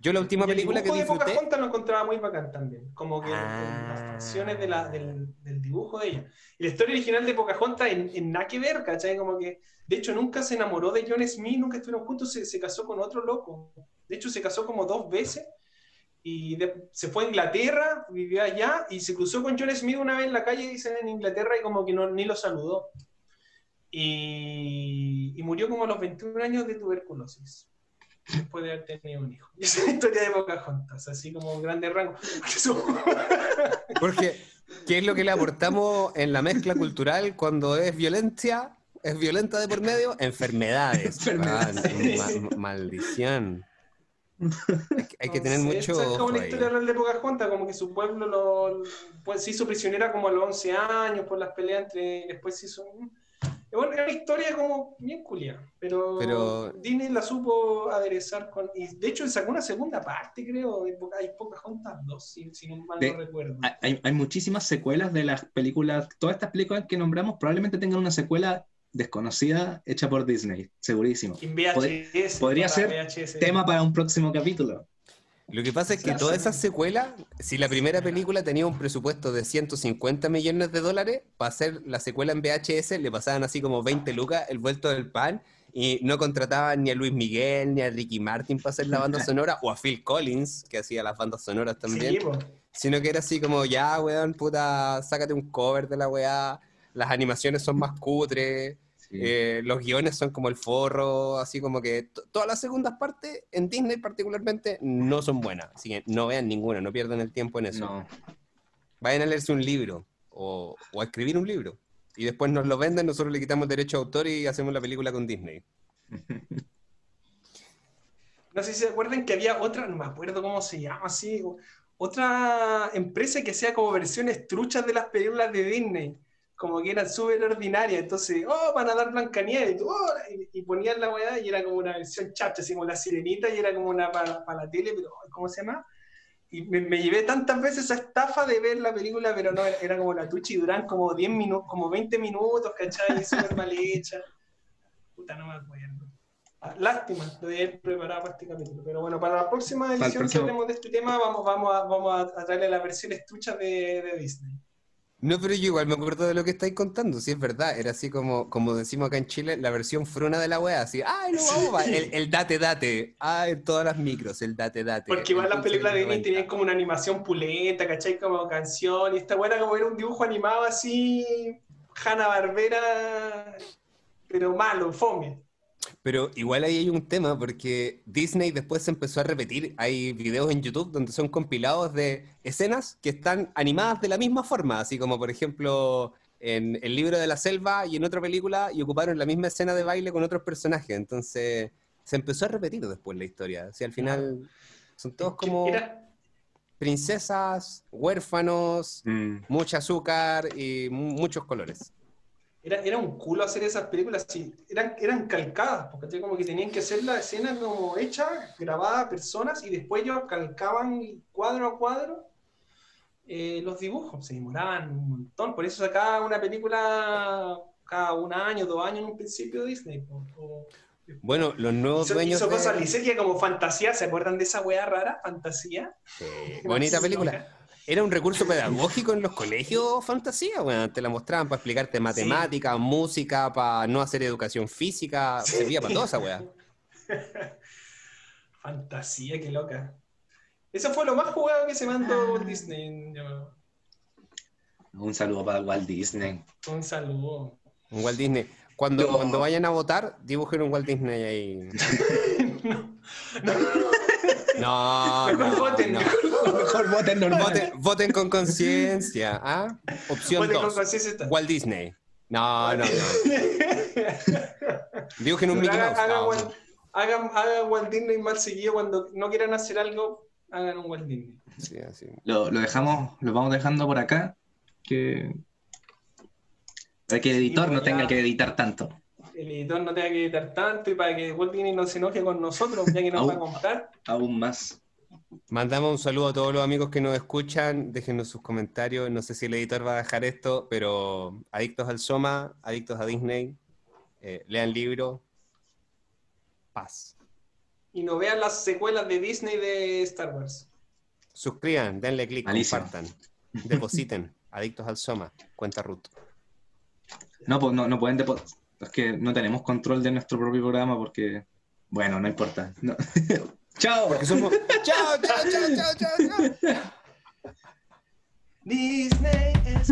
Yo la última el película que dibujo de disfruté... Pocahontas lo encontraba muy bacán también, como que Ah. las facciones de la- del, del dibujo de ella. Y la historia original de Pocahontas en, en nada que ver, ¿cachai? Como que, de hecho, nunca se enamoró de John Smith, nunca estuvieron juntos, se, se casó con otro loco. De hecho, se casó como dos veces y de- se fue a Inglaterra, vivió allá y se cruzó con John Smith una vez en la calle, dicen en Inglaterra, y como que no, ni lo saludó. Y, y murió como a los 21 años de tuberculosis después de haber tenido un hijo. Y esa es la historia de Pocahontas, así como grandes rangos. Porque, ¿qué es lo que le aportamos en la mezcla cultural cuando es violencia? ¿Es violenta de por medio? Enfermedades. Enfermedades. Ah, ma- maldición. Hay que, hay que tener No sé, mucho esa Es como la ahí. historia real de Pocahontas, como que su pueblo lo, pues, se hizo prisionera como a los 11 años por las peleas entre. Después se hizo. Bueno, era una historia como bien culia, pero, Pero- Disney la supo aderezar con. Y de hecho, sacó una segunda parte, creo. Hay Pocahontas 2, si, si no mal De- no recuerdo. Hay, hay muchísimas secuelas de las películas, todas estas películas que nombramos probablemente tengan una secuela desconocida hecha por Disney, segurísimo. En VHS. podría ser VHS. Tema para un próximo capítulo. Lo que pasa es que todas esas secuelas, si la primera película tenía un presupuesto de 150 millones de dólares, para hacer la secuela en VHS le pasaban así como 20 lucas el vuelto del pan y no contrataban ni a Luis Miguel ni a Ricky Martin para hacer la banda sonora o a Phil Collins, que hacía las bandas sonoras también, Sí, sino que era así como, ya, weón, puta, sácate un cover de la weá, las animaciones son más cutres. Sí. Eh, los guiones son como el forro, así como que todas las segundas partes, en Disney particularmente, no son buenas. Así que no vean ninguna, no pierdan el tiempo en eso. no. Vayan a leerse un libro o, o a escribir un libro. Y después nos lo venden, nosotros le quitamos derecho a autor y hacemos la película con Disney. No sé si se acuerdan que había otra, no me acuerdo cómo se llama así, otra empresa que hacía como versiones truchas de las películas de Disney, como que eran súper ordinarias. Entonces, oh, van a dar Blancanieves, y, tú, oh, y, y ponían la weá y era como una versión chacha, así como la sirenita y era como una para, para la tele, pero ¿cómo se llama? Y me, me llevé tantas veces esa estafa de ver la película, pero no, era, era como la Tuchi Durán, como 10 minutos, como 20 minutos, ¿cachai? Súper mal hecha. Puta, no me acuerdo. Ah, Lástima, lo de haber preparado para este capítulo. Pero bueno, para la próxima edición que hablemos de este tema, vamos, vamos, a, vamos a traerle la versión estucha de, de Disney. No, pero yo igual me acuerdo de lo que estáis contando, sí es verdad, era así como, como decimos acá en Chile, la versión fruna de la wea, así, ay, no, vamos, va", el, el date date, ay, en todas las micros, el date date. Porque igual las películas de Disney tenían como una animación pulenta, ¿cachai? Como canción, y esta buena como era un dibujo animado así, Hanna Barbera, pero malo, fome. Pero igual ahí hay un tema, porque Disney después se empezó a repetir, hay videos en YouTube donde son compilados de escenas que están animadas de la misma forma, así como por ejemplo en El libro de la selva y en otra película, y ocuparon la misma escena de baile con otros personajes, entonces se empezó a repetir después la historia, así al final son todos como princesas, huérfanos, Mm. mucho azúcar y mu- muchos colores. Era, era un culo hacer esas películas, sí, eran, eran calcadas, porque como que tenían que hacer la escena como hecha, grabada personas, y después ellos calcaban cuadro a cuadro eh, los dibujos, se demoraban un montón, por eso sacaba una película cada un año, dos años en un principio Disney. po, o- Bueno, los nuevos Hizo, dueños hizo de... cosas como fantasía, ¿se acuerdan de esa weá rara? Fantasía. Sí, bonita película. Era un recurso pedagógico en los colegios, fantasía, bueno, te la mostraban para explicarte matemática, música, para no hacer educación física, servía para toda esa weá. Fantasía, qué loca. Eso fue lo más jugado que se mandó por Disney. yo- Un saludo para Walt Disney. Un saludo. Un Walt Disney. Cuando, No. cuando vayan a votar, dibujen un Walt Disney ahí. no, no, No, Mejor no, voten, no. Mejor voten normal. Voten, voten con conciencia, ¿ah? Opción Voten con 2. conciencia está. Walt Disney. No, no, no. Dibujen un Mickey hagan, Mouse. hagan No. Walt, hagan- hagan Walt Disney mal seguido cuando no quieran hacer algo, hagan un Walt Disney. Sí, así. Lo, lo dejamos, lo vamos dejando por acá. Que, para que el editor pues no tenga ya. que editar tanto. El editor no tenga que editar tanto y para que Walt Disney no se enoje con nosotros, ya que nos va a comprar. Aún más. Mandamos un saludo a todos los amigos que nos escuchan. Déjenos sus comentarios. No sé si el editor va a dejar esto, pero adictos al Soma, adictos a Disney, eh, lean libro. Paz. Y no vean las secuelas de Disney de Star Wars. Suscriban, denle clic, compartan, depositen. Adictos al Soma, cuenta Ruth. No, pues no, no pueden depo- Es que no tenemos control de nuestro propio programa porque. Bueno, no importa. No. Chao. Porque somos. ¡Chao, chao, chao, chao, chao! chao! Disney es.